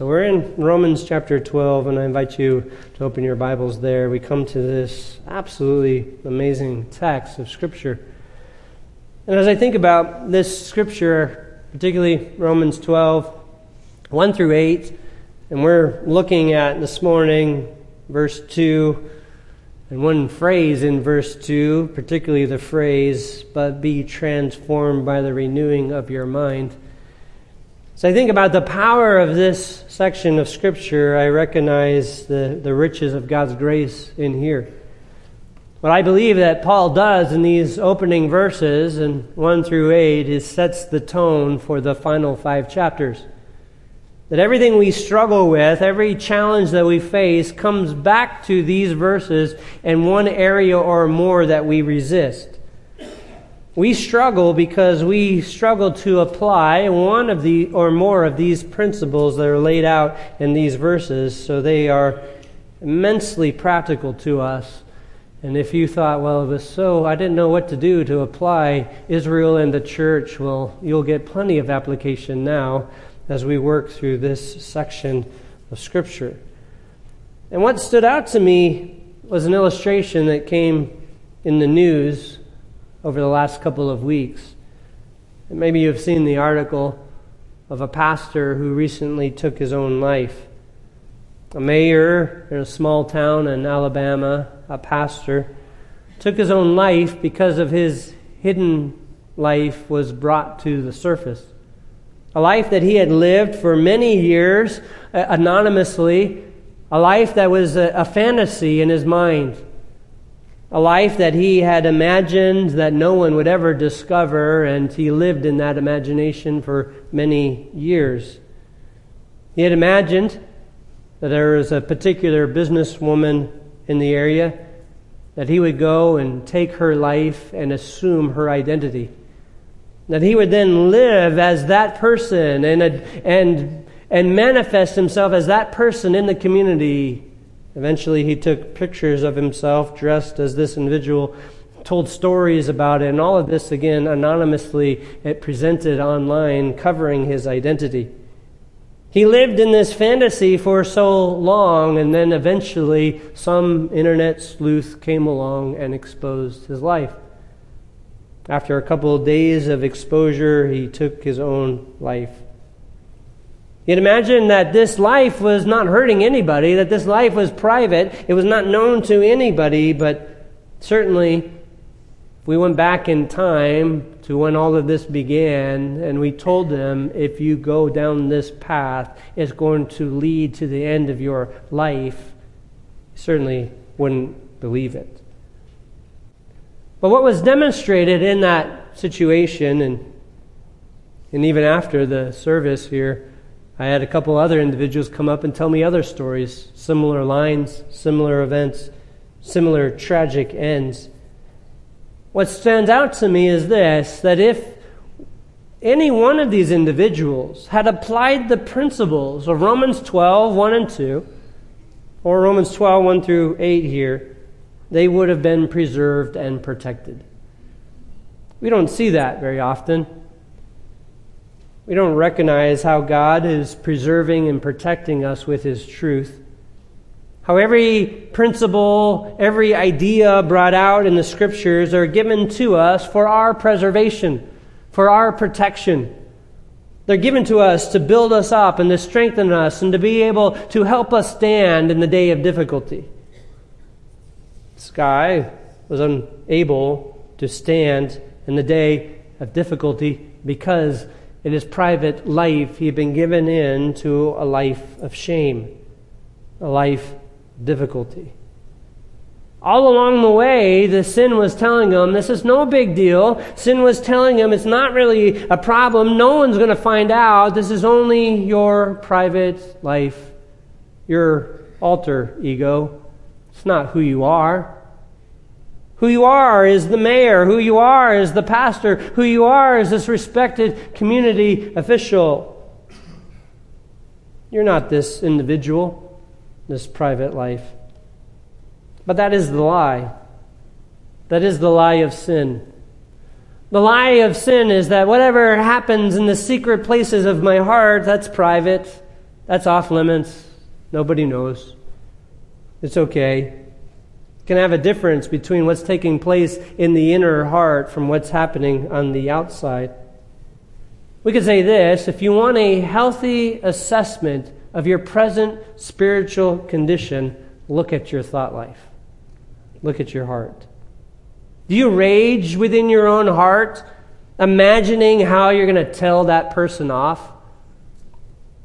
So we're in Romans chapter 12, and I invite you to open your Bibles there. We come to this absolutely amazing text of Scripture. And as I think about this Scripture, particularly Romans 12, 1 through 8, and we're looking at this morning verse 2, and one phrase in verse 2, particularly the phrase, but be transformed by the renewing of your mind. So I think about the power of this section of Scripture, I recognize the, the riches of God's grace in here. What I believe that Paul does in these opening verses, and 1 through 8, is sets the tone for the final five chapters. That everything we struggle with, every challenge that we face, comes back to these verses and one area or more that we resist. We struggle because we struggle to apply one of the or more of these principles that are laid out in these verses, so they are immensely practical to us. And if you thought, well, it was so, I didn't know what to do to apply Israel and the church, well, you'll get plenty of application now as we work through this section of Scripture. And what stood out to me was an illustration that came in the news over the last couple of weeks. And maybe you've seen the article of a pastor who recently took his own life. A mayor in a small town in Alabama, a pastor, took his own life because of his hidden life was brought to the surface. A life that he had lived for many years uh, anonymously, a life that was a, a fantasy in his mind a life that he had imagined that no one would ever discover, and he lived in that imagination for many years. He had imagined that there was a particular businesswoman in the area, that he would go and take her life and assume her identity. That he would then live as that person and, and, and manifest himself as that person in the community Eventually, he took pictures of himself dressed as this individual, told stories about it, and all of this, again, anonymously it presented online, covering his identity. He lived in this fantasy for so long, and then eventually some internet sleuth came along and exposed his life. After a couple of days of exposure, he took his own life. You'd imagine that this life was not hurting anybody, that this life was private, it was not known to anybody, but certainly if we went back in time to when all of this began and we told them, if you go down this path, it's going to lead to the end of your life, certainly wouldn't believe it. But what was demonstrated in that situation, and, and even after the service here, I had a couple other individuals come up and tell me other stories, similar lines, similar events, similar tragic ends. What stands out to me is this that if any one of these individuals had applied the principles of Romans 12, 1 and 2, or Romans 12, 1 through 8 here, they would have been preserved and protected. We don't see that very often. We don't recognize how God is preserving and protecting us with His truth. How every principle, every idea brought out in the Scriptures are given to us for our preservation, for our protection. They're given to us to build us up and to strengthen us and to be able to help us stand in the day of difficulty. This guy was unable to stand in the day of difficulty because in his private life, he had been given in to a life of shame, a life difficulty. All along the way, the sin was telling him this is no big deal. Sin was telling him it's not really a problem. No one's going to find out. This is only your private life, your alter ego. It's not who you are. Who you are is the mayor. Who you are is the pastor. Who you are is this respected community official. You're not this individual, this private life. But that is the lie. That is the lie of sin. The lie of sin is that whatever happens in the secret places of my heart, that's private. That's off limits. Nobody knows. It's okay. Can have a difference between what's taking place in the inner heart from what's happening on the outside. We could say this if you want a healthy assessment of your present spiritual condition, look at your thought life. Look at your heart. Do you rage within your own heart, imagining how you're going to tell that person off?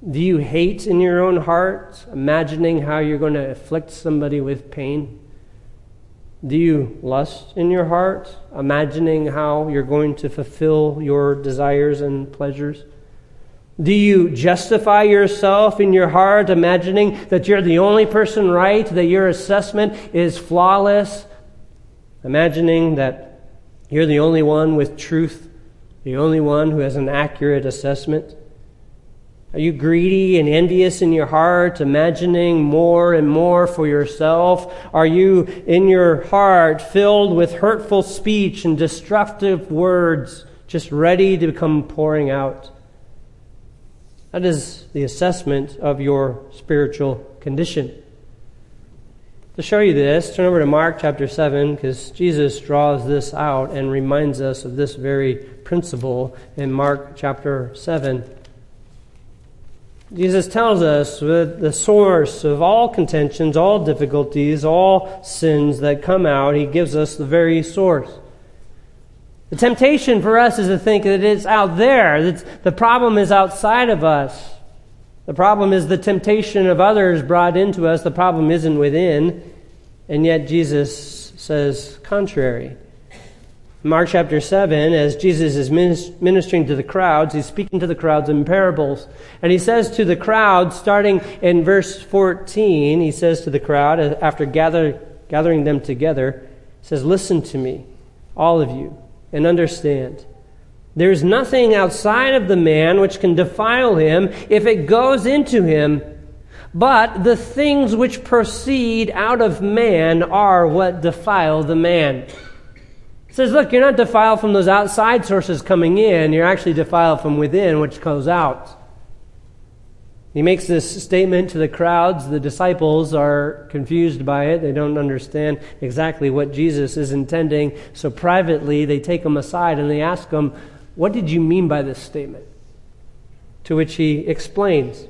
Do you hate in your own heart, imagining how you're going to afflict somebody with pain? Do you lust in your heart, imagining how you're going to fulfill your desires and pleasures? Do you justify yourself in your heart, imagining that you're the only person right, that your assessment is flawless, imagining that you're the only one with truth, the only one who has an accurate assessment? Are you greedy and envious in your heart, imagining more and more for yourself? Are you in your heart filled with hurtful speech and destructive words, just ready to come pouring out? That is the assessment of your spiritual condition. To show you this, turn over to Mark chapter 7 because Jesus draws this out and reminds us of this very principle in Mark chapter 7. Jesus tells us that the source of all contentions, all difficulties, all sins that come out, he gives us the very source. The temptation for us is to think that it's out there, that the problem is outside of us. The problem is the temptation of others brought into us. The problem isn't within. And yet Jesus says contrary. Mark chapter 7, as Jesus is ministering to the crowds, he's speaking to the crowds in parables. And he says to the crowd, starting in verse 14, he says to the crowd, after gather, gathering them together, he says, Listen to me, all of you, and understand. There is nothing outside of the man which can defile him if it goes into him. But the things which proceed out of man are what defile the man says, look, you're not defiled from those outside sources coming in, you're actually defiled from within, which goes out. He makes this statement to the crowds. The disciples are confused by it. They don't understand exactly what Jesus is intending. So privately, they take him aside and they ask him, What did you mean by this statement? To which he explains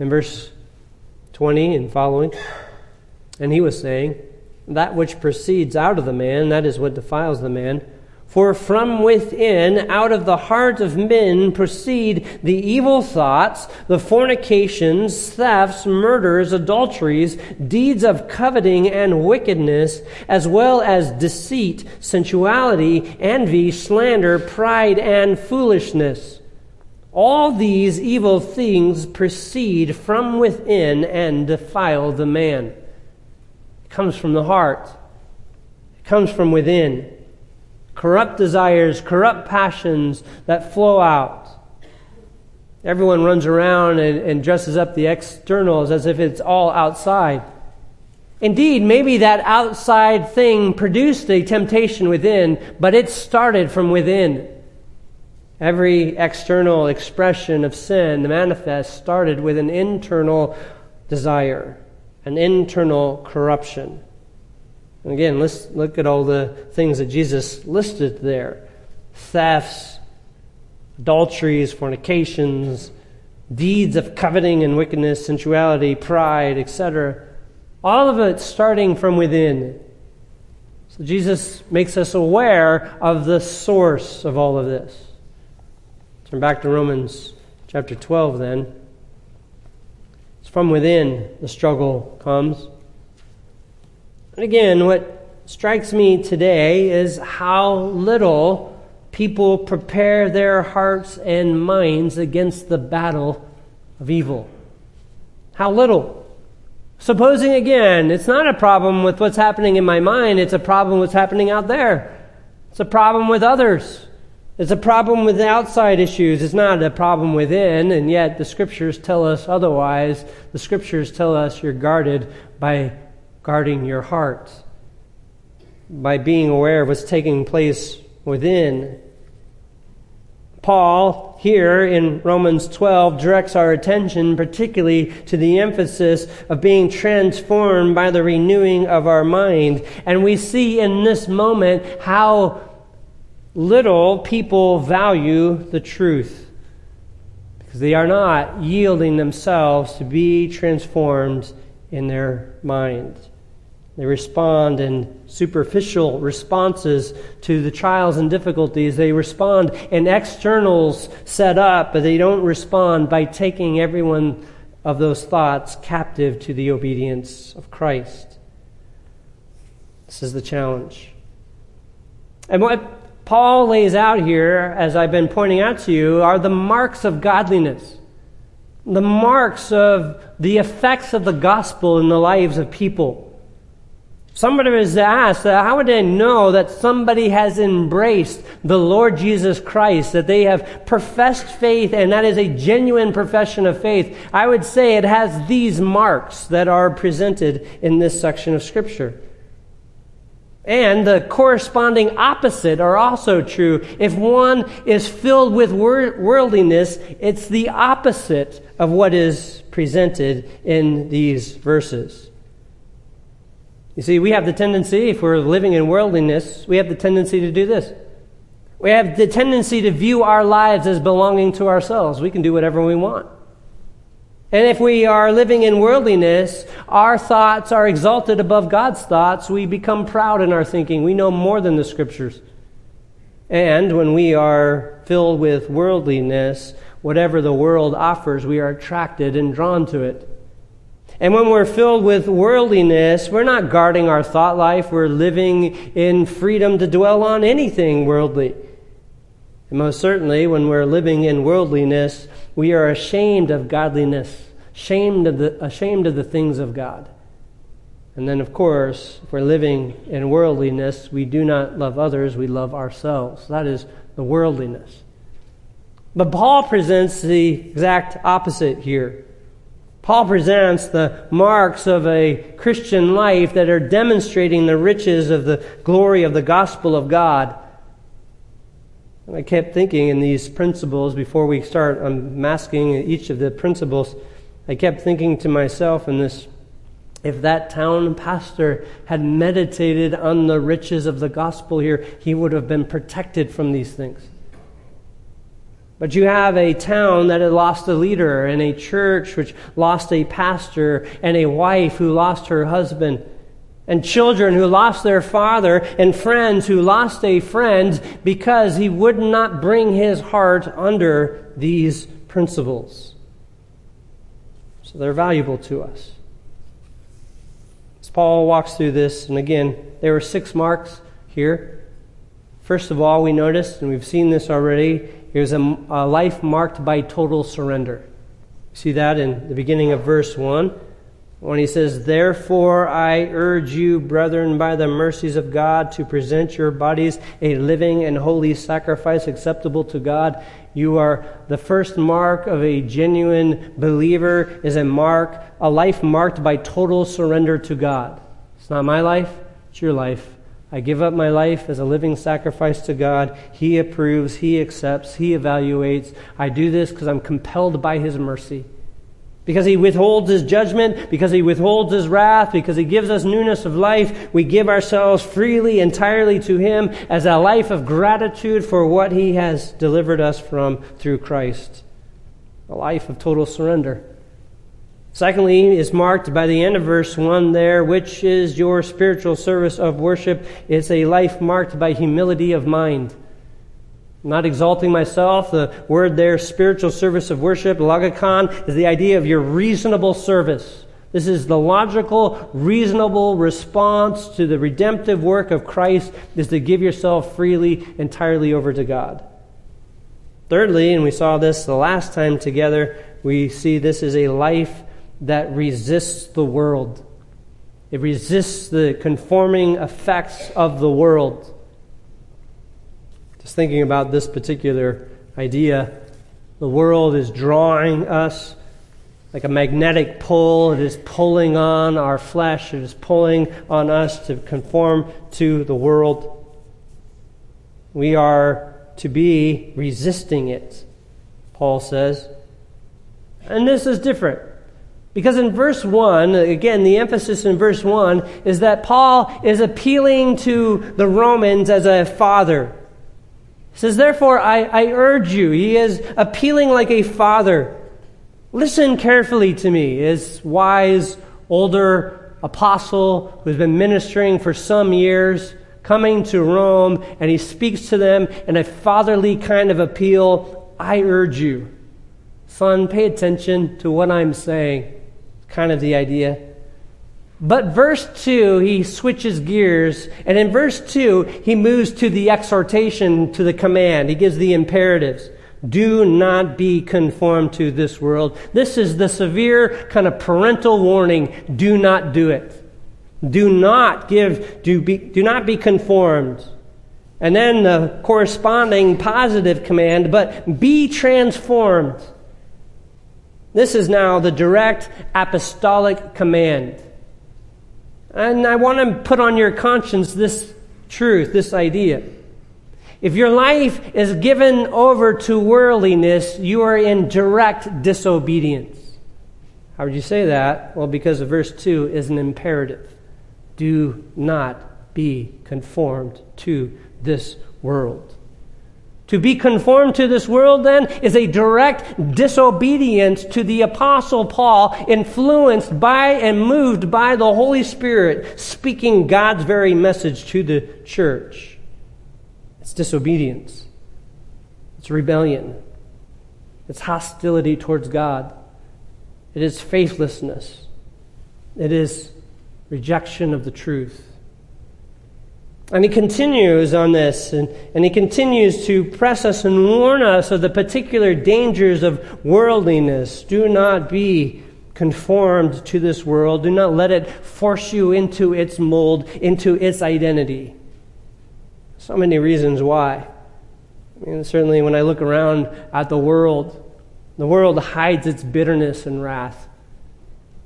in verse 20 and following. And he was saying, that which proceeds out of the man, that is what defiles the man. For from within, out of the heart of men, proceed the evil thoughts, the fornications, thefts, murders, adulteries, deeds of coveting and wickedness, as well as deceit, sensuality, envy, slander, pride, and foolishness. All these evil things proceed from within and defile the man. Comes from the heart, it comes from within. Corrupt desires, corrupt passions that flow out. Everyone runs around and, and dresses up the externals as if it's all outside. Indeed, maybe that outside thing produced a temptation within, but it started from within. Every external expression of sin, the manifest, started with an internal desire an internal corruption. And again, let's look at all the things that Jesus listed there thefts, adulteries, fornications, deeds of coveting and wickedness, sensuality, pride, etc. All of it starting from within. So Jesus makes us aware of the source of all of this. Turn back to Romans chapter 12 then from within the struggle comes. And again, what strikes me today is how little people prepare their hearts and minds against the battle of evil. How little. Supposing again, it's not a problem with what's happening in my mind, it's a problem with what's happening out there. It's a problem with others. It's a problem with outside issues. It's not a problem within, and yet the scriptures tell us otherwise. The scriptures tell us you're guarded by guarding your heart, by being aware of what's taking place within. Paul, here in Romans 12, directs our attention particularly to the emphasis of being transformed by the renewing of our mind. And we see in this moment how little people value the truth because they are not yielding themselves to be transformed in their minds. They respond in superficial responses to the trials and difficulties. They respond in externals set up, but they don't respond by taking every one of those thoughts captive to the obedience of Christ. This is the challenge. And what Paul lays out here, as I've been pointing out to you, are the marks of godliness the marks of the effects of the gospel in the lives of people. Somebody was asked, uh, how would I know that somebody has embraced the Lord Jesus Christ, that they have professed faith, and that is a genuine profession of faith? I would say it has these marks that are presented in this section of Scripture. And the corresponding opposite are also true. If one is filled with worldliness, it's the opposite of what is presented in these verses. You see, we have the tendency, if we're living in worldliness, we have the tendency to do this. We have the tendency to view our lives as belonging to ourselves. We can do whatever we want. And if we are living in worldliness, our thoughts are exalted above God's thoughts. We become proud in our thinking. We know more than the scriptures. And when we are filled with worldliness, whatever the world offers, we are attracted and drawn to it. And when we're filled with worldliness, we're not guarding our thought life. We're living in freedom to dwell on anything worldly. And most certainly, when we're living in worldliness, we are ashamed of godliness, ashamed of the, ashamed of the things of God. And then, of course, if we're living in worldliness, we do not love others, we love ourselves. That is the worldliness. But Paul presents the exact opposite here. Paul presents the marks of a Christian life that are demonstrating the riches of the glory of the gospel of God. And I kept thinking in these principles before we start unmasking each of the principles. I kept thinking to myself in this if that town pastor had meditated on the riches of the gospel here, he would have been protected from these things. But you have a town that had lost a leader, and a church which lost a pastor, and a wife who lost her husband, and children who lost their father, and friends who lost a friend because he would not bring his heart under these principles. So they're valuable to us. As Paul walks through this, and again, there were six marks here. First of all, we noticed, and we've seen this already, Here's a, a life marked by total surrender. See that in the beginning of verse 1? When he says, Therefore I urge you, brethren, by the mercies of God, to present your bodies a living and holy sacrifice acceptable to God. You are the first mark of a genuine believer is a mark, a life marked by total surrender to God. It's not my life, it's your life. I give up my life as a living sacrifice to God. He approves, He accepts, He evaluates. I do this because I'm compelled by His mercy. Because He withholds His judgment, because He withholds His wrath, because He gives us newness of life, we give ourselves freely, entirely to Him as a life of gratitude for what He has delivered us from through Christ. A life of total surrender. Secondly, is marked by the end of verse 1 there, which is your spiritual service of worship. It's a life marked by humility of mind. Not exalting myself. The word there, spiritual service of worship, logikon, is the idea of your reasonable service. This is the logical, reasonable response to the redemptive work of Christ is to give yourself freely, entirely over to God. Thirdly, and we saw this the last time together, we see this is a life that resists the world. It resists the conforming effects of the world. Just thinking about this particular idea, the world is drawing us like a magnetic pull. It is pulling on our flesh, it is pulling on us to conform to the world. We are to be resisting it, Paul says. And this is different. Because in verse 1, again, the emphasis in verse 1 is that Paul is appealing to the Romans as a father. He says, Therefore, I, I urge you. He is appealing like a father. Listen carefully to me, his wise, older apostle who's been ministering for some years, coming to Rome, and he speaks to them in a fatherly kind of appeal. I urge you, son, pay attention to what I'm saying kind of the idea. But verse 2, he switches gears, and in verse 2, he moves to the exhortation, to the command. He gives the imperatives. Do not be conformed to this world. This is the severe kind of parental warning. Do not do it. Do not give, do, be, do not be conformed. And then the corresponding positive command, but be transformed. This is now the direct apostolic command. And I want to put on your conscience this truth, this idea. If your life is given over to worldliness, you are in direct disobedience. How would you say that? Well, because verse 2 is an imperative. Do not be conformed to this world. To be conformed to this world, then, is a direct disobedience to the Apostle Paul, influenced by and moved by the Holy Spirit, speaking God's very message to the church. It's disobedience, it's rebellion, it's hostility towards God, it is faithlessness, it is rejection of the truth. And he continues on this, and, and he continues to press us and warn us of the particular dangers of worldliness. Do not be conformed to this world. Do not let it force you into its mold, into its identity. So many reasons why. I mean, certainly, when I look around at the world, the world hides its bitterness and wrath.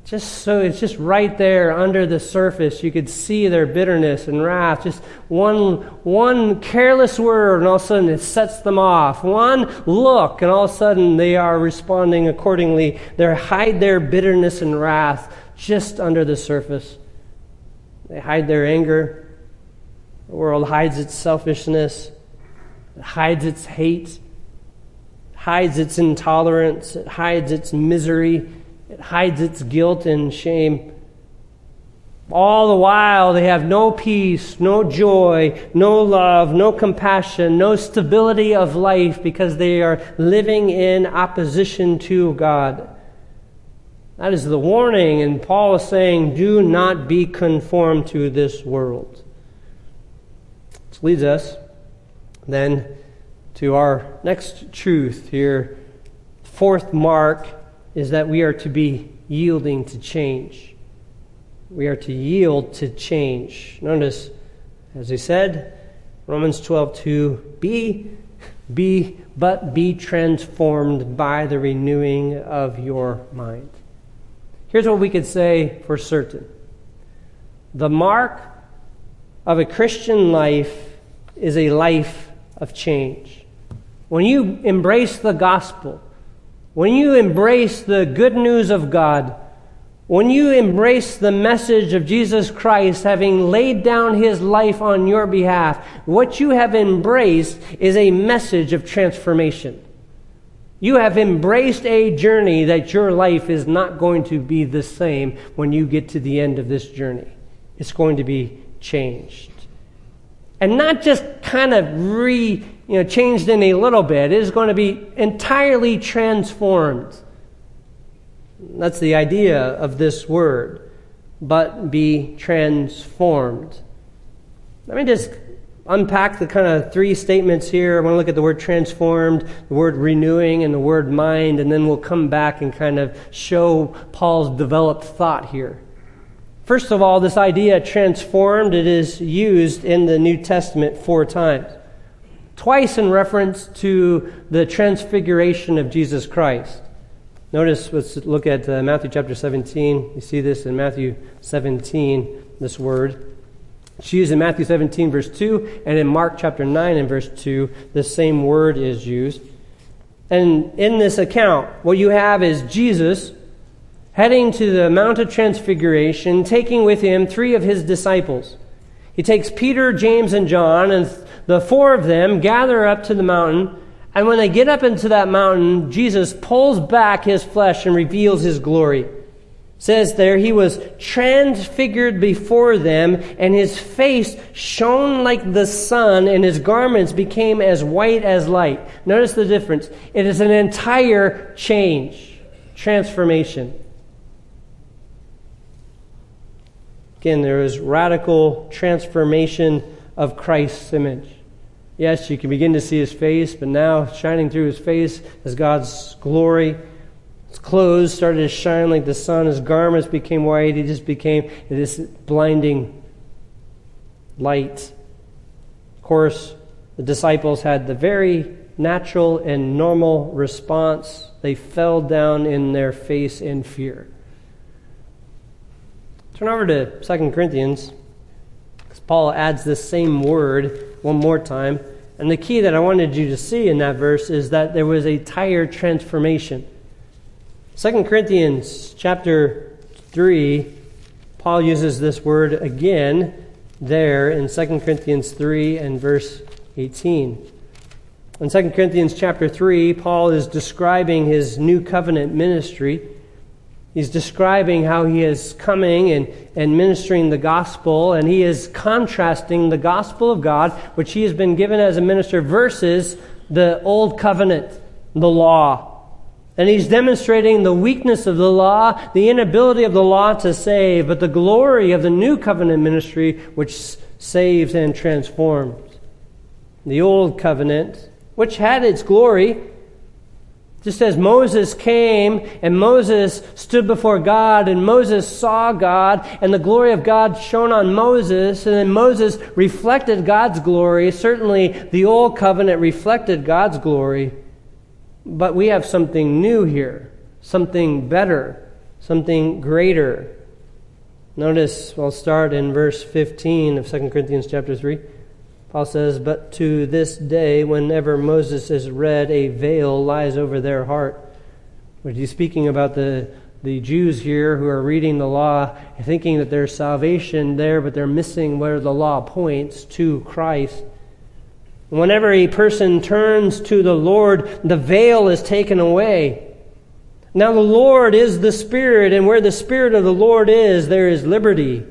Just so it's just right there under the surface. You could see their bitterness and wrath. Just one, one careless word, and all of a sudden it sets them off. One look, and all of a sudden they are responding accordingly. They hide their bitterness and wrath just under the surface. They hide their anger. The world hides its selfishness, it hides its hate, hides its intolerance, it hides its misery it hides its guilt and shame. All the while, they have no peace, no joy, no love, no compassion, no stability of life because they are living in opposition to God. That is the warning, and Paul is saying, do not be conformed to this world. This leads us then to our next truth here. Fourth mark is that we are to be yielding to change. We are to yield to change. Notice, as he said, Romans 12, 2, be, be, but be transformed by the renewing of your mind. Here's what we could say for certain the mark of a Christian life is a life of change. When you embrace the gospel, when you embrace the good news of God, when you embrace the message of Jesus Christ having laid down his life on your behalf, what you have embraced is a message of transformation. You have embraced a journey that your life is not going to be the same when you get to the end of this journey. It's going to be changed. And not just kind of re you know, changed in a little bit. It is going to be entirely transformed. That's the idea of this word, but be transformed. Let me just unpack the kind of three statements here. I want to look at the word transformed, the word renewing, and the word mind, and then we'll come back and kind of show Paul's developed thought here. First of all, this idea transformed, it is used in the New Testament four times twice in reference to the transfiguration of Jesus Christ. Notice, let's look at uh, Matthew chapter 17. You see this in Matthew 17, this word. It's used in Matthew 17, verse 2, and in Mark chapter 9 and verse 2, the same word is used. And in this account, what you have is Jesus heading to the Mount of Transfiguration, taking with him three of his disciples. He takes Peter, James, and John, and the four of them gather up to the mountain. And when they get up into that mountain, Jesus pulls back his flesh and reveals his glory. Says there he was transfigured before them and his face shone like the sun and his garments became as white as light. Notice the difference. It is an entire change transformation. Again there is radical transformation of christ's image yes you can begin to see his face but now shining through his face is god's glory his clothes started to shine like the sun. His garments became white. He just became this blinding light. Of course, the disciples had the very natural and normal response. They fell down in their face in fear. Turn over to 2 Corinthians, because Paul adds this same word one more time. And the key that I wanted you to see in that verse is that there was a tire transformation. 2 Corinthians chapter 3, Paul uses this word again there in 2 Corinthians 3 and verse 18. In 2 Corinthians chapter 3, Paul is describing his new covenant ministry. He's describing how he is coming and, and ministering the gospel, and he is contrasting the gospel of God, which he has been given as a minister, versus the old covenant, the law. And he's demonstrating the weakness of the law, the inability of the law to save, but the glory of the new covenant ministry which saves and transforms. The old covenant, which had its glory, just as Moses came and Moses stood before God and Moses saw God and the glory of God shone on Moses and then Moses reflected God's glory. Certainly the old covenant reflected God's glory. But we have something new here, something better, something greater. Notice, I'll start in verse 15 of 2 Corinthians chapter 3. Paul says, But to this day, whenever Moses is read, a veil lies over their heart. But he's speaking about the, the Jews here who are reading the law, thinking that there's salvation there, but they're missing where the law points to Christ. Whenever a person turns to the Lord, the veil is taken away. Now, the Lord is the Spirit, and where the Spirit of the Lord is, there is liberty.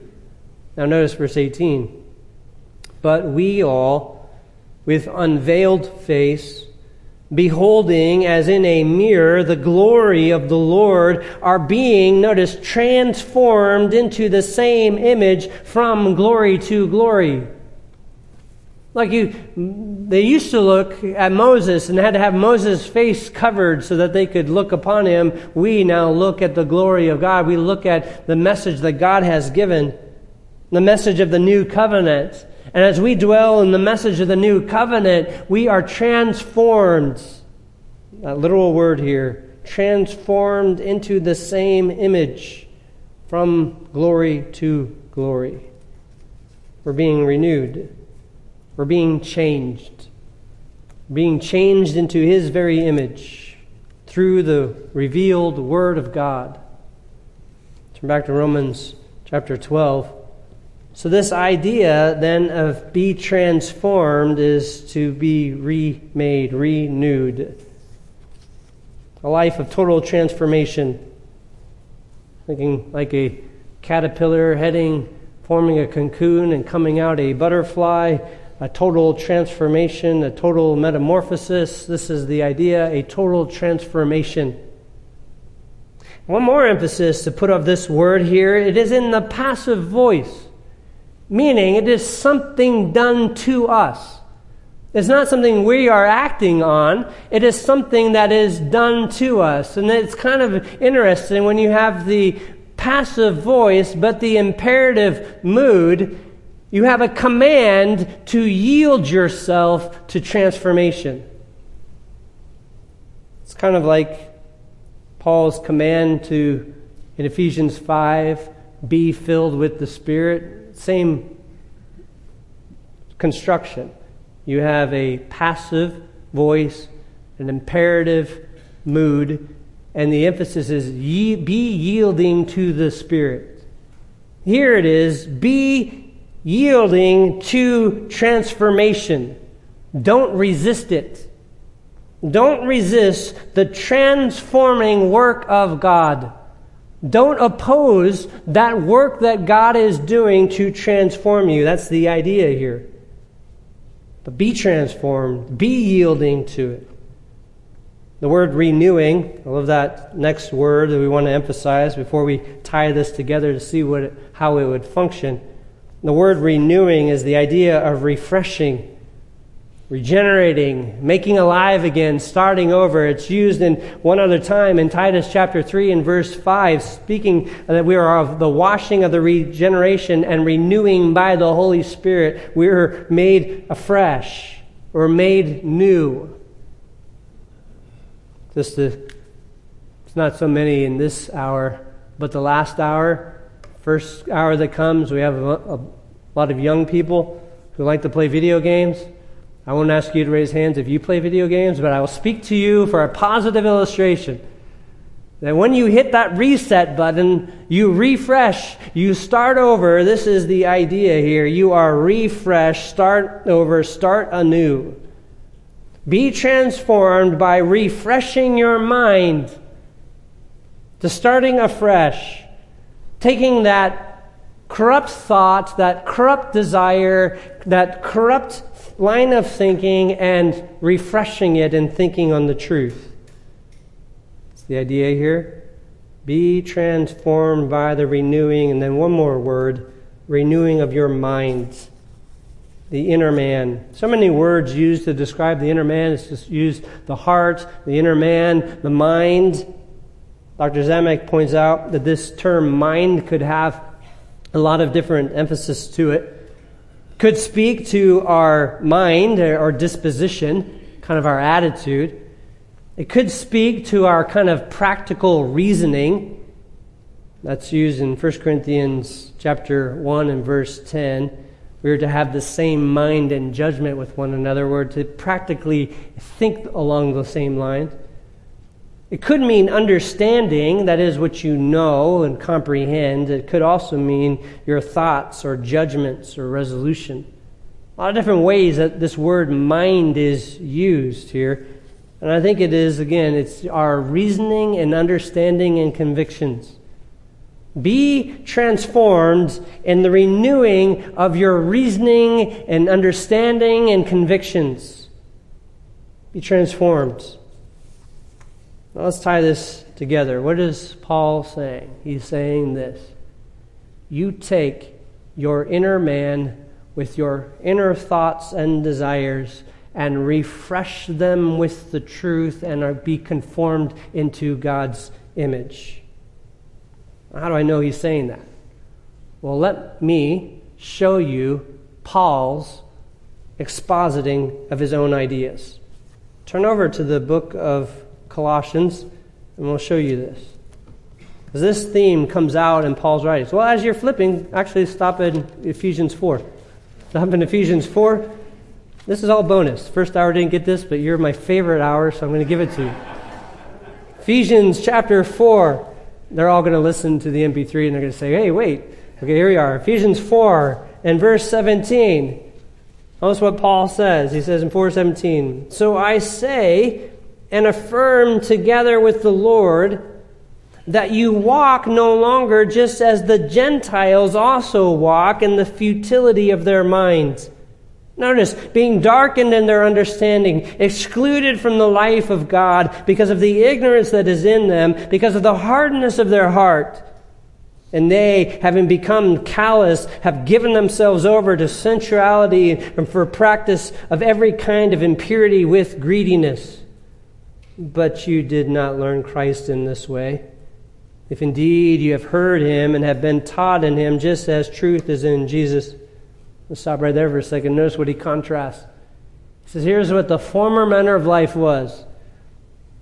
Now, notice verse 18. But we all, with unveiled face, beholding as in a mirror the glory of the Lord, are being, notice, transformed into the same image from glory to glory. Like you, they used to look at Moses and had to have Moses' face covered so that they could look upon him. We now look at the glory of God. We look at the message that God has given, the message of the new covenant. And as we dwell in the message of the new covenant, we are transformed. That literal word here transformed into the same image from glory to glory. We're being renewed. We're being changed, being changed into His very image through the revealed Word of God. Turn back to Romans chapter 12. So, this idea then of be transformed is to be remade, renewed. A life of total transformation. Thinking like a caterpillar heading, forming a cocoon, and coming out a butterfly a total transformation, a total metamorphosis. This is the idea, a total transformation. One more emphasis to put of this word here it is in the passive voice, meaning it is something done to us. It's not something we are acting on, it is something that is done to us. And it's kind of interesting when you have the passive voice, but the imperative mood you have a command to yield yourself to transformation. It's kind of like Paul's command to, in Ephesians 5, be filled with the Spirit. Same construction. You have a passive voice, an imperative mood, and the emphasis is ye, be yielding to the Spirit. Here it is be yielding to transformation. Don't resist it. Don't resist the transforming work of God. Don't oppose that work that God is doing to transform you. That's the idea here. But be transformed, be yielding to it. The word renewing, I love that next word that we want to emphasize before we tie this together to see what it, how it would function. The word renewing is the idea of refreshing regenerating, making alive again, starting over. It's used in one other time in Titus chapter 3 and verse 5, speaking that we are of the washing of the regeneration and renewing by the Holy Spirit. We are made afresh or made new. Just the, it's not so many in this hour, but the last hour, first hour that comes, we have a, a lot of young people who like to play video games. I won't ask you to raise hands if you play video games, but I will speak to you for a positive illustration. That when you hit that reset button, you refresh, you start over. This is the idea here. You are refreshed, start over, start anew. Be transformed by refreshing your mind to starting afresh, taking that corrupt thought, that corrupt desire, that corrupt line of thinking and refreshing it and thinking on the truth. It's the idea here. Be transformed by the renewing, and then one more word renewing of your minds. The inner man. So many words used to describe the inner man. It's just used the heart, the inner man, the mind. Dr. Zemek points out that this term mind could have a lot of different emphasis to it could speak to our mind uh, or disposition, kind of our attitude. It could speak to our kind of practical reasoning. That's used in 1 Corinthians chapter 1 and verse 10. We are to have the same mind and judgment with one another. We're to practically think along the same lines. It could mean understanding, that is what you know and comprehend. It could also mean your thoughts or judgments or resolution. A lot of different ways that this word mind is used here. And I think it is, again, it's our reasoning and understanding and convictions. Be transformed in the renewing of your reasoning and understanding and convictions. Be transformed. Now let's tie this together. What is Paul saying? He's saying this You take your inner man with your inner thoughts and desires and refresh them with the truth and be conformed into God's image. How do I know he's saying that? Well, let me show you Paul's expositing of his own ideas. Turn over to the book of Colossians, and we'll show you this. As this theme comes out in Paul's writings. Well, as you're flipping, actually stop in Ephesians 4. Stop in Ephesians 4. This is all bonus. First hour didn't get this, but you're my favorite hour, so I'm going to give it to you. Ephesians chapter 4. They're all going to listen to the MP3 and they're going to say, hey, wait. Okay, here we are. Ephesians 4 and verse 17. Notice what Paul says. He says in 417, So I say, and affirm together with the Lord that you walk no longer just as the Gentiles also walk in the futility of their minds. Notice, being darkened in their understanding, excluded from the life of God because of the ignorance that is in them, because of the hardness of their heart. And they, having become callous, have given themselves over to sensuality and for practice of every kind of impurity with greediness. But you did not learn Christ in this way. If indeed you have heard him and have been taught in him, just as truth is in Jesus. Let's stop right there for a second. Notice what he contrasts. He says, Here's what the former manner of life was.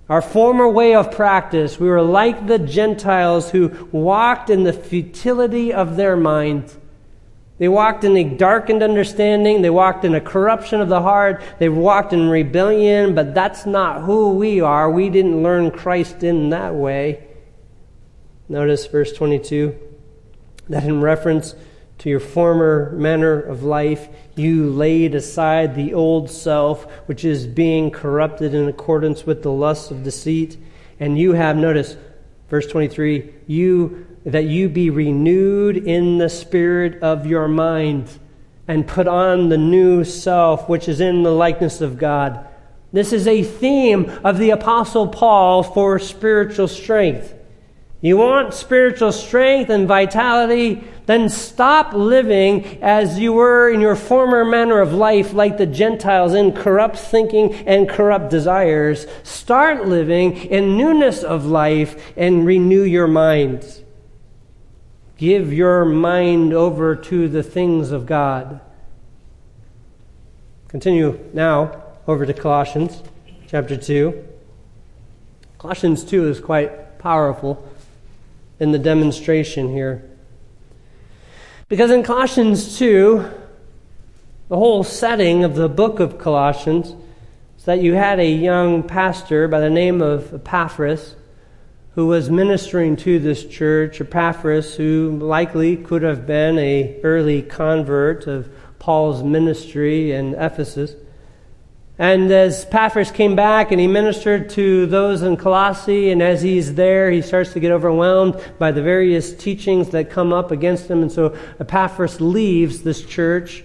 Our former way of practice, we were like the Gentiles who walked in the futility of their minds. They walked in a darkened understanding. They walked in a corruption of the heart. They walked in rebellion, but that's not who we are. We didn't learn Christ in that way. Notice verse 22 that in reference to your former manner of life, you laid aside the old self, which is being corrupted in accordance with the lusts of deceit, and you have, notice, verse 23, you that you be renewed in the spirit of your mind and put on the new self, which is in the likeness of God. This is a theme of the Apostle Paul for spiritual strength. You want spiritual strength and vitality? Then stop living as you were in your former manner of life, like the Gentiles, in corrupt thinking and corrupt desires. Start living in newness of life and renew your minds. Give your mind over to the things of God. Continue now over to Colossians chapter 2. Colossians 2 is quite powerful in the demonstration here. Because in Colossians 2, the whole setting of the book of Colossians is that you had a young pastor by the name of Epaphras who was ministering to this church, Epaphras, who likely could have been a early convert of Paul's ministry in Ephesus. And as Epaphras came back and he ministered to those in Colossae, and as he's there, he starts to get overwhelmed by the various teachings that come up against him. And so Epaphras leaves this church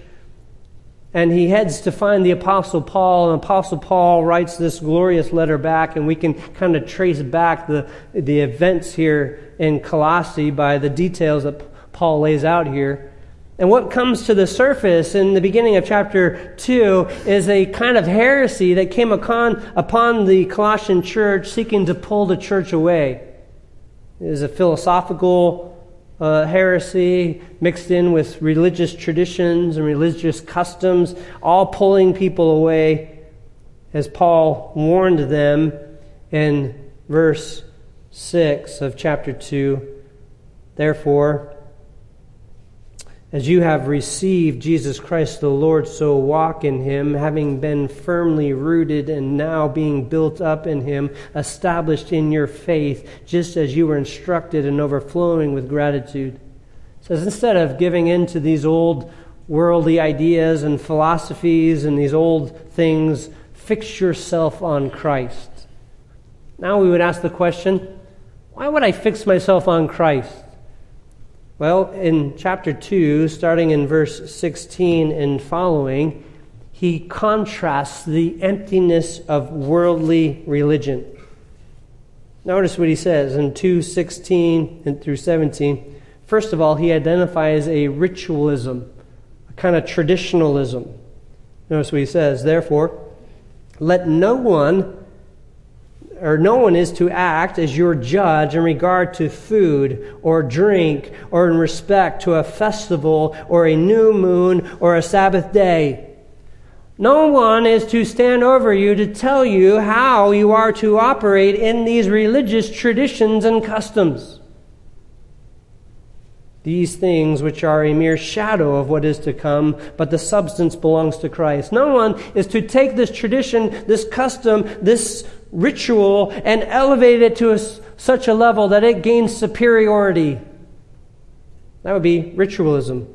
and he heads to find the Apostle Paul, and Apostle Paul writes this glorious letter back, and we can kind of trace back the, the events here in Colossae by the details that Paul lays out here. And what comes to the surface in the beginning of chapter 2 is a kind of heresy that came upon, upon the Colossian church seeking to pull the church away. It is a philosophical uh, heresy mixed in with religious traditions and religious customs, all pulling people away, as Paul warned them in verse 6 of chapter 2. Therefore, as you have received Jesus Christ the Lord, so walk in him, having been firmly rooted and now being built up in him, established in your faith, just as you were instructed and overflowing with gratitude. It says instead of giving in to these old worldly ideas and philosophies and these old things, fix yourself on Christ. Now we would ask the question why would I fix myself on Christ? Well, in chapter 2, starting in verse 16 and following, he contrasts the emptiness of worldly religion. Notice what he says in 2:16 and through 17. First of all, he identifies a ritualism, a kind of traditionalism. Notice what he says, therefore, let no one or no one is to act as your judge in regard to food or drink or in respect to a festival or a new moon or a Sabbath day. No one is to stand over you to tell you how you are to operate in these religious traditions and customs. These things, which are a mere shadow of what is to come, but the substance belongs to Christ. No one is to take this tradition, this custom, this ritual and elevate it to a, such a level that it gains superiority. That would be ritualism.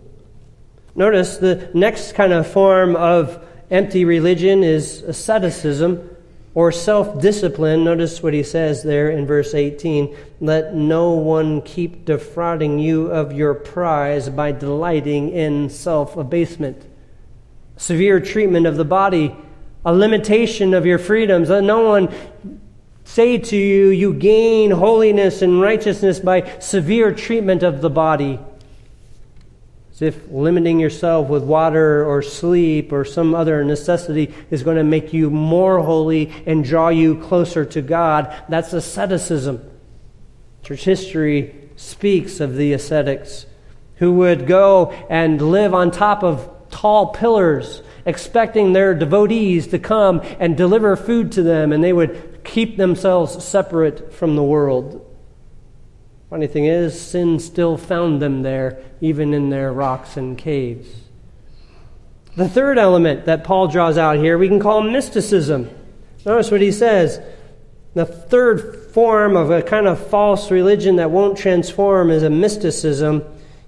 Notice the next kind of form of empty religion is asceticism or self discipline. Notice what he says there in verse 18 Let no one keep defrauding you of your prize by delighting in self abasement. Severe treatment of the body a limitation of your freedoms. Let no one say to you, you gain holiness and righteousness by severe treatment of the body. As if limiting yourself with water or sleep or some other necessity is going to make you more holy and draw you closer to God. That's asceticism. Church history speaks of the ascetics who would go and live on top of tall pillars expecting their devotees to come and deliver food to them, and they would keep themselves separate from the world. Funny thing is, sin still found them there, even in their rocks and caves. The third element that Paul draws out here, we can call mysticism. Notice what he says. The third form of a kind of false religion that won't transform is a mysticism.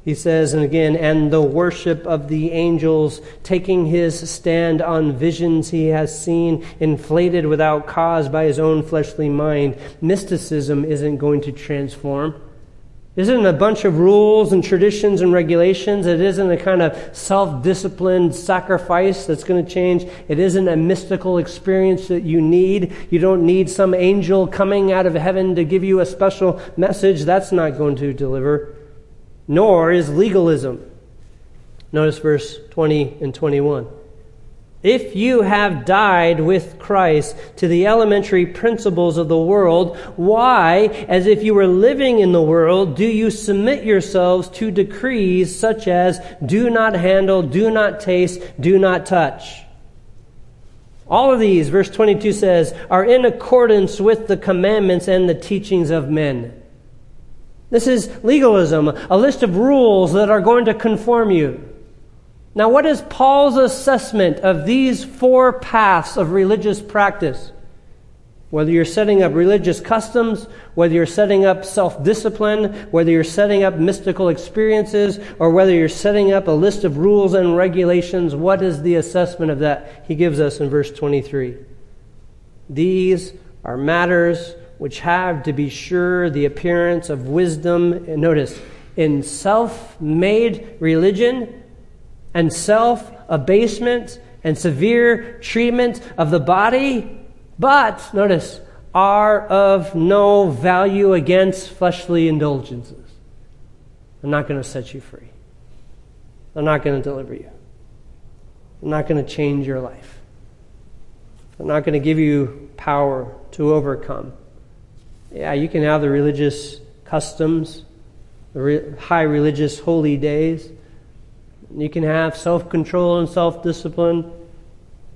He says, and again, and the worship of the angels, taking his stand on visions he has seen, inflated without cause by his own fleshly mind. Mysticism isn't going to transform. Isn't a bunch of rules and traditions and regulations. It isn't a kind of self disciplined sacrifice that's going to change. It isn't a mystical experience that you need. You don't need some angel coming out of heaven to give you a special message. That's not going to deliver nor is legalism. Notice verse 20 and 21. If you have died with Christ to the elementary principles of the world, why, as if you were living in the world, do you submit yourselves to decrees such as do not handle, do not taste, do not touch? All of these, verse 22 says, are in accordance with the commandments and the teachings of men. This is legalism, a list of rules that are going to conform you. Now, what is Paul's assessment of these four paths of religious practice? Whether you're setting up religious customs, whether you're setting up self discipline, whether you're setting up mystical experiences, or whether you're setting up a list of rules and regulations, what is the assessment of that? He gives us in verse 23. These are matters which have, to be sure, the appearance of wisdom. And notice, in self made religion and self abasement and severe treatment of the body, but, notice, are of no value against fleshly indulgences. I'm not going to set you free. I'm not going to deliver you. I'm not going to change your life. I'm not going to give you power to overcome. Yeah, you can have the religious customs, the re- high religious holy days. You can have self control and self discipline.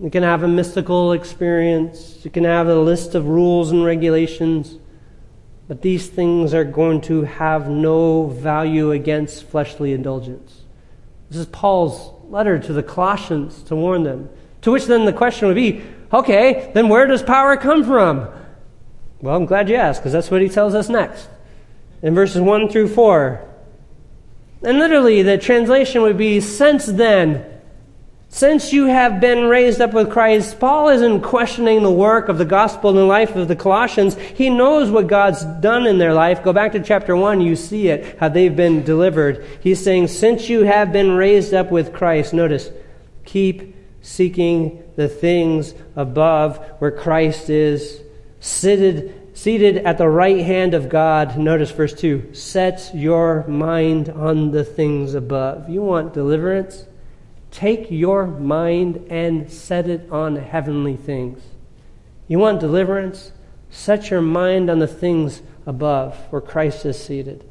You can have a mystical experience. You can have a list of rules and regulations. But these things are going to have no value against fleshly indulgence. This is Paul's letter to the Colossians to warn them. To which then the question would be okay, then where does power come from? Well, I'm glad you asked, because that's what he tells us next. In verses 1 through 4. And literally, the translation would be Since then, since you have been raised up with Christ, Paul isn't questioning the work of the gospel in the life of the Colossians. He knows what God's done in their life. Go back to chapter 1, you see it, how they've been delivered. He's saying, Since you have been raised up with Christ, notice, keep seeking the things above where Christ is seated, seated at the right hand of God. Notice verse 2 set your mind on the things above. You want deliverance? Take your mind and set it on heavenly things. You want deliverance? Set your mind on the things above where Christ is seated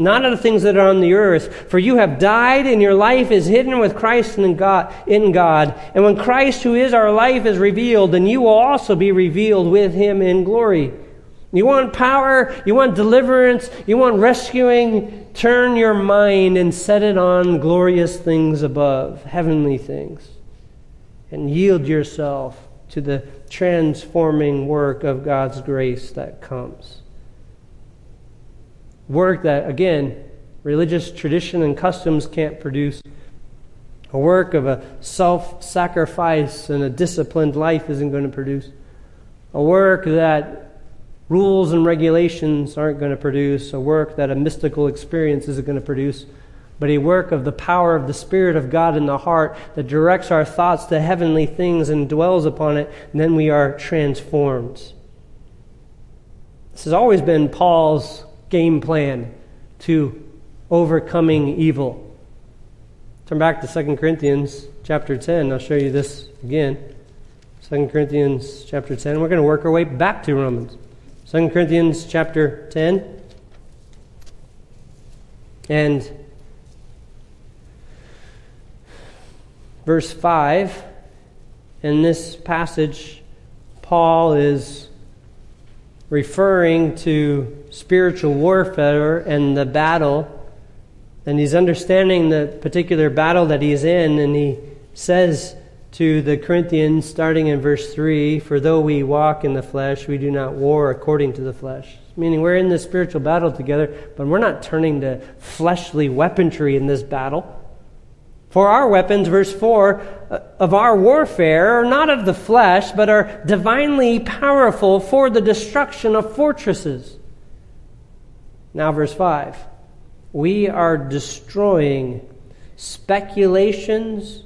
not of the things that are on the earth. For you have died, and your life is hidden with Christ in God, in God. And when Christ, who is our life, is revealed, then you will also be revealed with him in glory. You want power, you want deliverance, you want rescuing, turn your mind and set it on glorious things above, heavenly things. And yield yourself to the transforming work of God's grace that comes work that, again, religious tradition and customs can't produce. A work of a self sacrifice and a disciplined life isn't going to produce. A work that rules and regulations aren't going to produce. A work that a mystical experience isn't going to produce. But a work of the power of the Spirit of God in the heart that directs our thoughts to heavenly things and dwells upon it, and then we are transformed. This has always been Paul's game plan to overcoming evil. Turn back to 2 Corinthians chapter 10. I'll show you this again. 2 Corinthians chapter 10. We're going to work our way back to Romans. 2 Corinthians chapter 10. And verse 5. In this passage, Paul is referring to spiritual warfare and the battle. And he's understanding the particular battle that he's in, and he says to the Corinthians, starting in verse 3 For though we walk in the flesh, we do not war according to the flesh. Meaning we're in this spiritual battle together, but we're not turning to fleshly weaponry in this battle. For our weapons, verse 4, uh, of our warfare are not of the flesh, but are divinely powerful for the destruction of fortresses. Now, verse 5. We are destroying speculations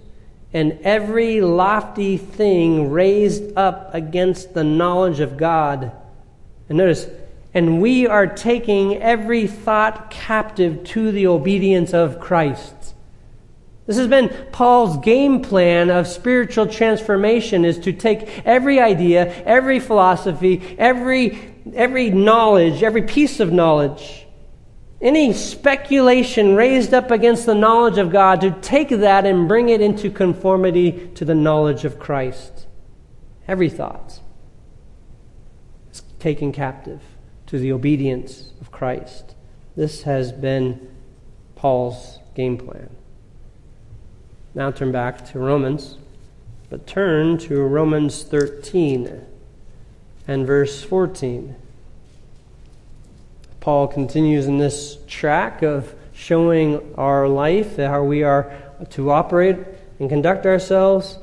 and every lofty thing raised up against the knowledge of God. And notice, and we are taking every thought captive to the obedience of Christ. This has been Paul's game plan of spiritual transformation is to take every idea, every philosophy, every, every knowledge, every piece of knowledge, any speculation raised up against the knowledge of God, to take that and bring it into conformity to the knowledge of Christ. Every thought is taken captive to the obedience of Christ. This has been Paul's game plan. Now turn back to Romans, but turn to Romans 13 and verse 14. Paul continues in this track of showing our life, how we are to operate and conduct ourselves.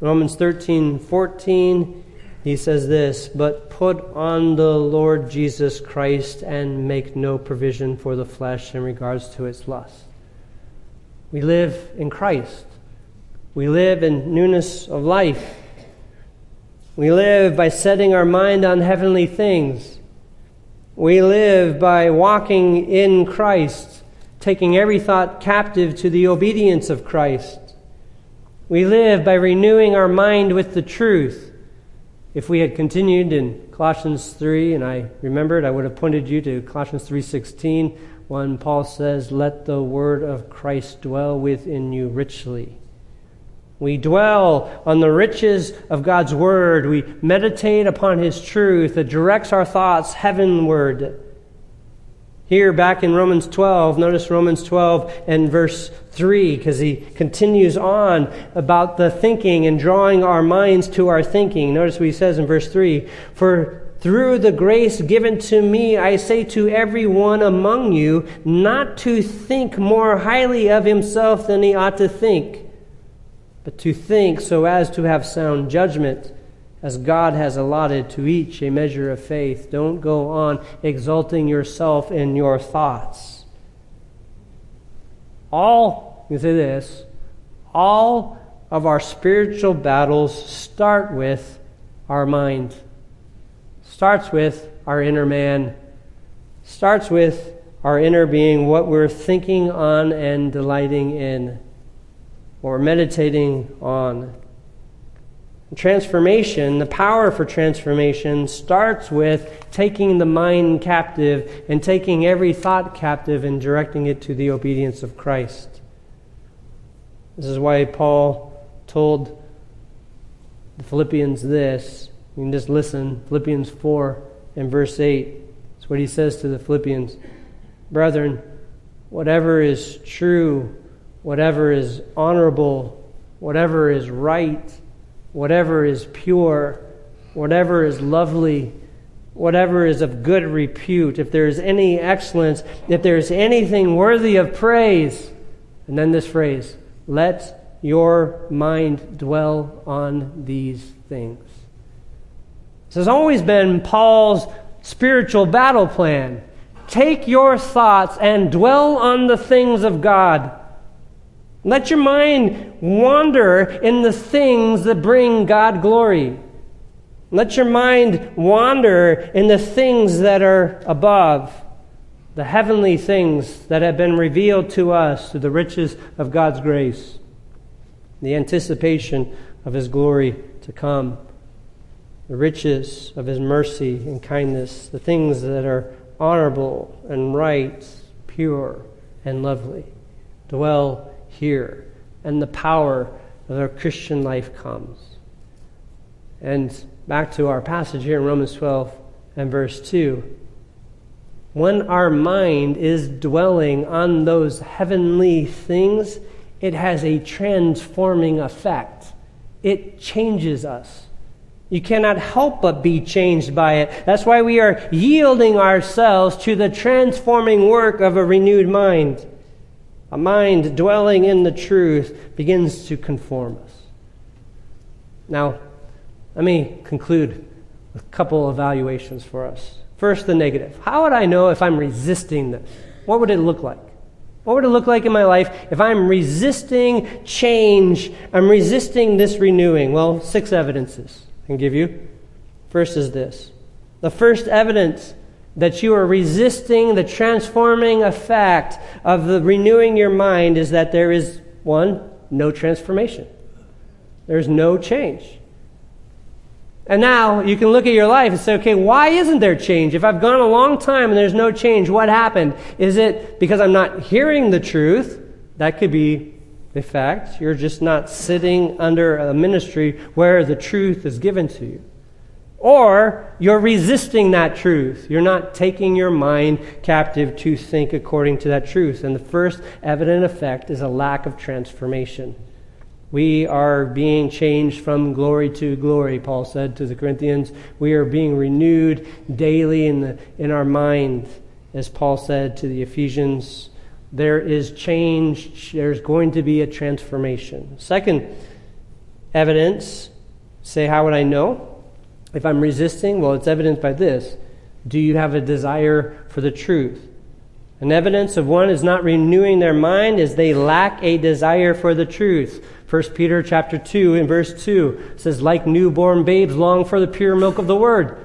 Romans 13 14, he says this, But put on the Lord Jesus Christ and make no provision for the flesh in regards to its lust. We live in Christ. We live in newness of life. We live by setting our mind on heavenly things. We live by walking in Christ, taking every thought captive to the obedience of Christ. We live by renewing our mind with the truth. If we had continued in Colossians 3 and I remembered, I would have pointed you to Colossians 3:16 when Paul says, "Let the word of Christ dwell within you richly." We dwell on the riches of God's Word. We meditate upon His truth that directs our thoughts heavenward. Here, back in Romans 12, notice Romans 12 and verse 3, because he continues on about the thinking and drawing our minds to our thinking. Notice what he says in verse 3 For through the grace given to me, I say to every one among you not to think more highly of himself than he ought to think but to think so as to have sound judgment, as God has allotted to each a measure of faith. Don't go on exalting yourself in your thoughts. All, you say this, all of our spiritual battles start with our mind, starts with our inner man, starts with our inner being, what we're thinking on and delighting in or meditating on. Transformation, the power for transformation, starts with taking the mind captive and taking every thought captive and directing it to the obedience of Christ. This is why Paul told the Philippians this. You can just listen. Philippians 4 and verse 8. That's what he says to the Philippians. Brethren, whatever is true, whatever is honorable, whatever is right, whatever is pure, whatever is lovely, whatever is of good repute, if there is any excellence, if there is anything worthy of praise. And then this phrase, let your mind dwell on these things. This has always been Paul's spiritual battle plan. Take your thoughts and dwell on the things of God. Let your mind wander in the things that bring God glory. Let your mind wander in the things that are above, the heavenly things that have been revealed to us through the riches of God's grace, the anticipation of His glory to come, the riches of His mercy and kindness, the things that are honorable and right, pure and lovely. Dwell here, and the power of our Christian life comes. And back to our passage here in Romans 12, and verse 2. When our mind is dwelling on those heavenly things, it has a transforming effect. It changes us. You cannot help but be changed by it. That's why we are yielding ourselves to the transforming work of a renewed mind. A mind dwelling in the truth begins to conform us. Now, let me conclude with a couple evaluations for us. First, the negative. How would I know if I'm resisting this? What would it look like? What would it look like in my life if I'm resisting change? I'm resisting this renewing. Well, six evidences I can give you. First is this the first evidence that you are resisting the transforming effect of the renewing your mind is that there is one, no transformation. There's no change. And now you can look at your life and say, okay, why isn't there change? If I've gone a long time and there's no change, what happened? Is it because I'm not hearing the truth? That could be the fact. You're just not sitting under a ministry where the truth is given to you. Or you're resisting that truth. You're not taking your mind captive to think according to that truth. And the first evident effect is a lack of transformation. We are being changed from glory to glory, Paul said to the Corinthians. We are being renewed daily in, the, in our mind, as Paul said to the Ephesians. There is change, there's going to be a transformation. Second evidence say, How would I know? If I'm resisting, well, it's evidenced by this. Do you have a desire for the truth? An evidence of one is not renewing their mind is they lack a desire for the truth. 1 Peter chapter 2 in verse 2 says, like newborn babes long for the pure milk of the word.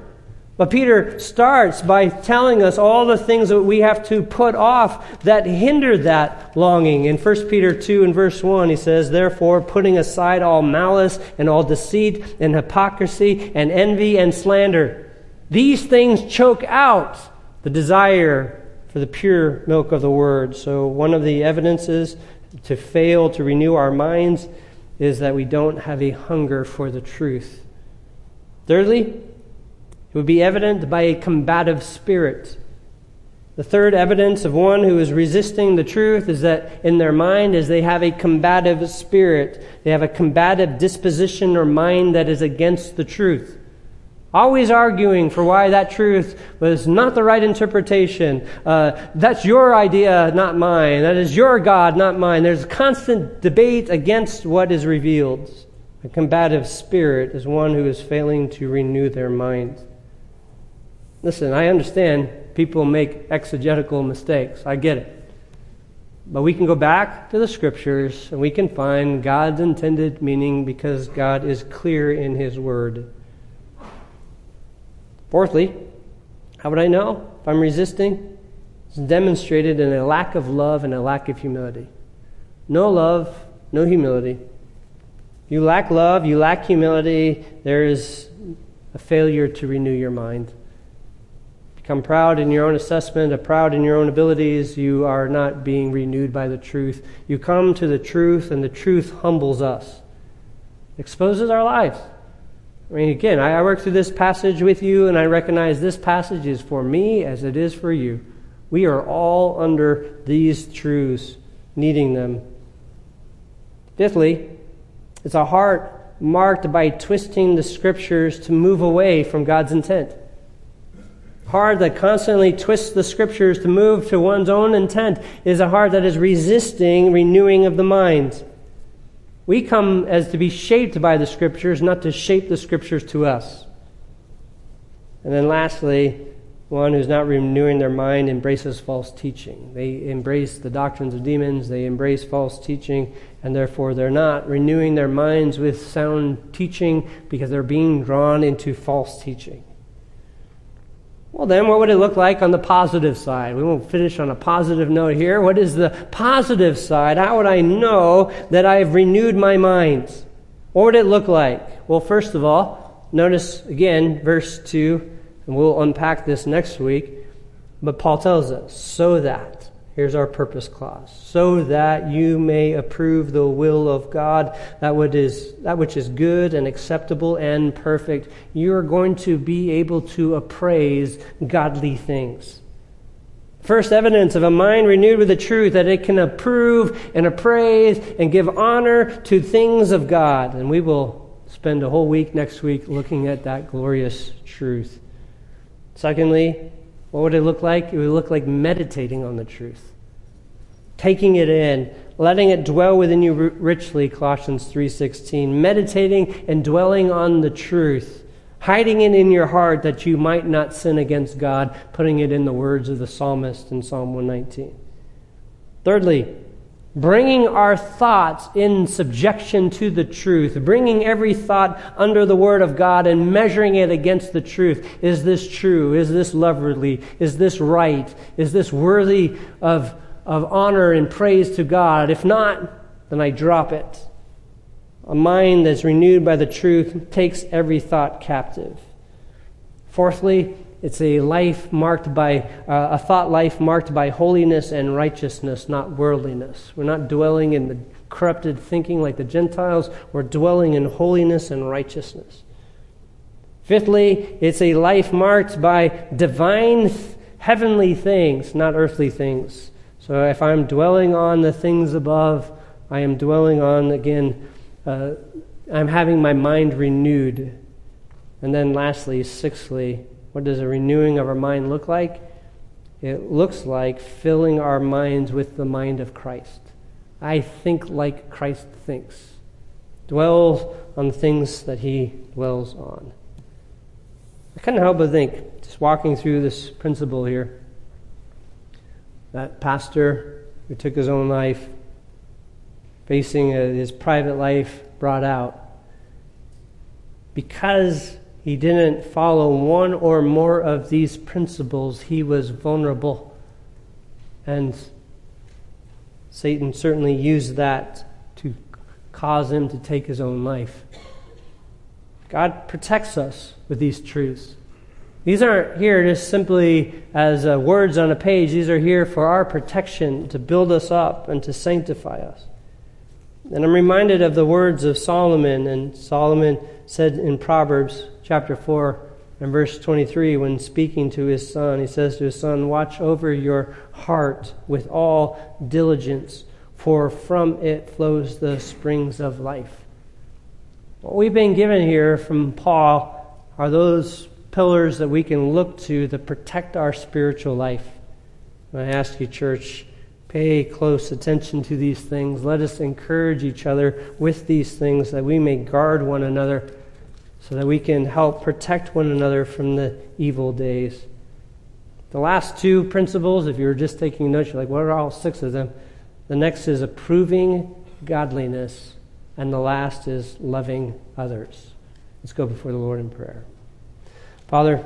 But Peter starts by telling us all the things that we have to put off that hinder that longing. In 1 Peter 2 and verse 1, he says, Therefore, putting aside all malice and all deceit and hypocrisy and envy and slander, these things choke out the desire for the pure milk of the word. So, one of the evidences to fail to renew our minds is that we don't have a hunger for the truth. Thirdly, it would be evident by a combative spirit. The third evidence of one who is resisting the truth is that in their mind is they have a combative spirit. They have a combative disposition or mind that is against the truth. Always arguing for why that truth was not the right interpretation. Uh, that's your idea, not mine. That is your God, not mine. There's constant debate against what is revealed. A combative spirit is one who is failing to renew their mind. Listen, I understand people make exegetical mistakes. I get it. But we can go back to the scriptures and we can find God's intended meaning because God is clear in His Word. Fourthly, how would I know if I'm resisting? It's demonstrated in a lack of love and a lack of humility. No love, no humility. You lack love, you lack humility, there is a failure to renew your mind become proud in your own assessment, proud in your own abilities, you are not being renewed by the truth. You come to the truth, and the truth humbles us, exposes our lives. I mean, again, I work through this passage with you, and I recognize this passage is for me as it is for you. We are all under these truths, needing them. Fifthly, it's a heart marked by twisting the scriptures to move away from God's intent heart that constantly twists the scriptures to move to one's own intent is a heart that is resisting renewing of the mind. We come as to be shaped by the scriptures, not to shape the scriptures to us. And then lastly, one who's not renewing their mind embraces false teaching. They embrace the doctrines of demons, they embrace false teaching, and therefore they're not renewing their minds with sound teaching because they're being drawn into false teaching. Well, then, what would it look like on the positive side? We won't finish on a positive note here. What is the positive side? How would I know that I've renewed my mind? What would it look like? Well, first of all, notice again verse 2, and we'll unpack this next week. But Paul tells us, so that. Here's our purpose clause. So that you may approve the will of God, that which is, that which is good and acceptable and perfect. You are going to be able to appraise godly things. First evidence of a mind renewed with the truth that it can approve and appraise and give honor to things of God. And we will spend a whole week next week looking at that glorious truth. Secondly, what would it look like? It would look like meditating on the truth, taking it in, letting it dwell within you richly, Colossians 3:16, meditating and dwelling on the truth, hiding it in your heart that you might not sin against God, putting it in the words of the psalmist in Psalm 119. Thirdly, bringing our thoughts in subjection to the truth, bringing every thought under the Word of God and measuring it against the truth. Is this true? Is this lovely? Is this right? Is this worthy of, of honor and praise to God? If not, then I drop it. A mind that's renewed by the truth takes every thought captive. Fourthly, it's a life marked by, uh, a thought life marked by holiness and righteousness, not worldliness. We're not dwelling in the corrupted thinking like the Gentiles, we're dwelling in holiness and righteousness. Fifthly, it's a life marked by divine, heavenly things, not earthly things. So if I'm dwelling on the things above, I am dwelling on, again, uh, I'm having my mind renewed. And then lastly, sixthly, what does a renewing of our mind look like? It looks like filling our minds with the mind of Christ. I think like Christ thinks. Dwells on the things that he dwells on. I couldn't help but think, just walking through this principle here, that pastor who took his own life, facing uh, his private life brought out, because he didn't follow one or more of these principles, he was vulnerable. And Satan certainly used that to cause him to take his own life. God protects us with these truths. These aren't here just simply as uh, words on a page. These are here for our protection, to build us up and to sanctify us. And I'm reminded of the words of Solomon, and Solomon said in Proverbs chapter 4 and verse 23 when speaking to his son. He says to his son, Watch over your heart with all diligence, for from it flows the springs of life. What we've been given here from Paul are those pillars that we can look to that protect our spiritual life. I ask you, church, pay close attention to these things. Let us encourage each other with these things that we may guard one another so that we can help protect one another from the evil days. The last two principles, if you're just taking notes, you're like, what are all six of them? The next is approving godliness, and the last is loving others. Let's go before the Lord in prayer. Father,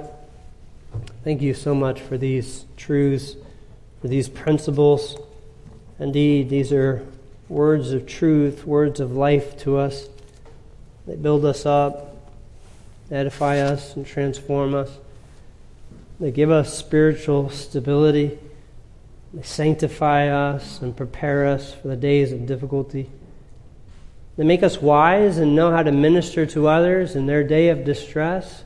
thank you so much for these truths, for these principles. Indeed, these are words of truth, words of life to us. They build us up, edify us and transform us. They give us spiritual stability. They sanctify us and prepare us for the days of difficulty. They make us wise and know how to minister to others in their day of distress.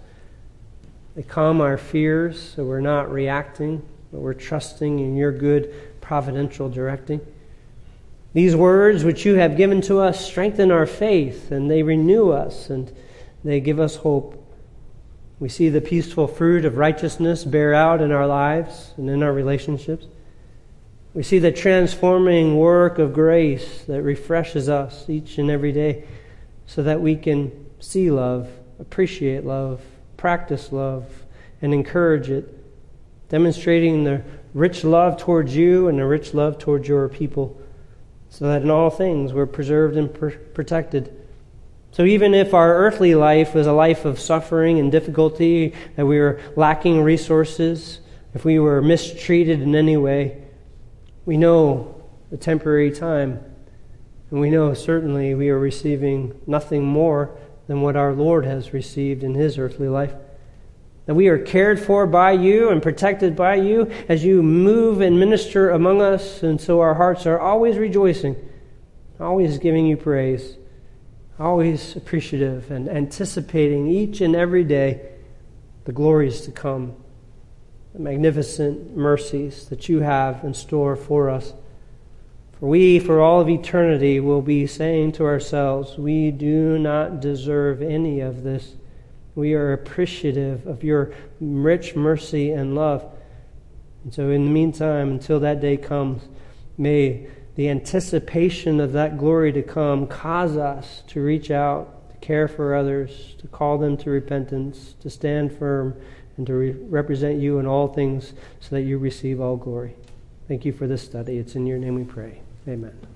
They calm our fears so we're not reacting, but we're trusting in your good providential directing. These words which you have given to us strengthen our faith and they renew us and they give us hope. We see the peaceful fruit of righteousness bear out in our lives and in our relationships. We see the transforming work of grace that refreshes us each and every day so that we can see love, appreciate love, practice love, and encourage it, demonstrating the rich love towards you and the rich love towards your people, so that in all things we're preserved and pr- protected so even if our earthly life was a life of suffering and difficulty, that we were lacking resources, if we were mistreated in any way, we know the temporary time. And we know certainly we are receiving nothing more than what our Lord has received in his earthly life. that we are cared for by you and protected by you as you move and minister among us. And so our hearts are always rejoicing, always giving you praise, always appreciative and anticipating each and every day the glories to come, the magnificent mercies that you have in store for us. For we, for all of eternity, will be saying to ourselves, We do not deserve any of this. We are appreciative of your rich mercy and love. And so, in the meantime, until that day comes, may the anticipation of that glory to come cause us to reach out, to care for others, to call them to repentance, to stand firm, and to re- represent you in all things so that you receive all glory. Thank you for this study. It's in your name we pray. Amen.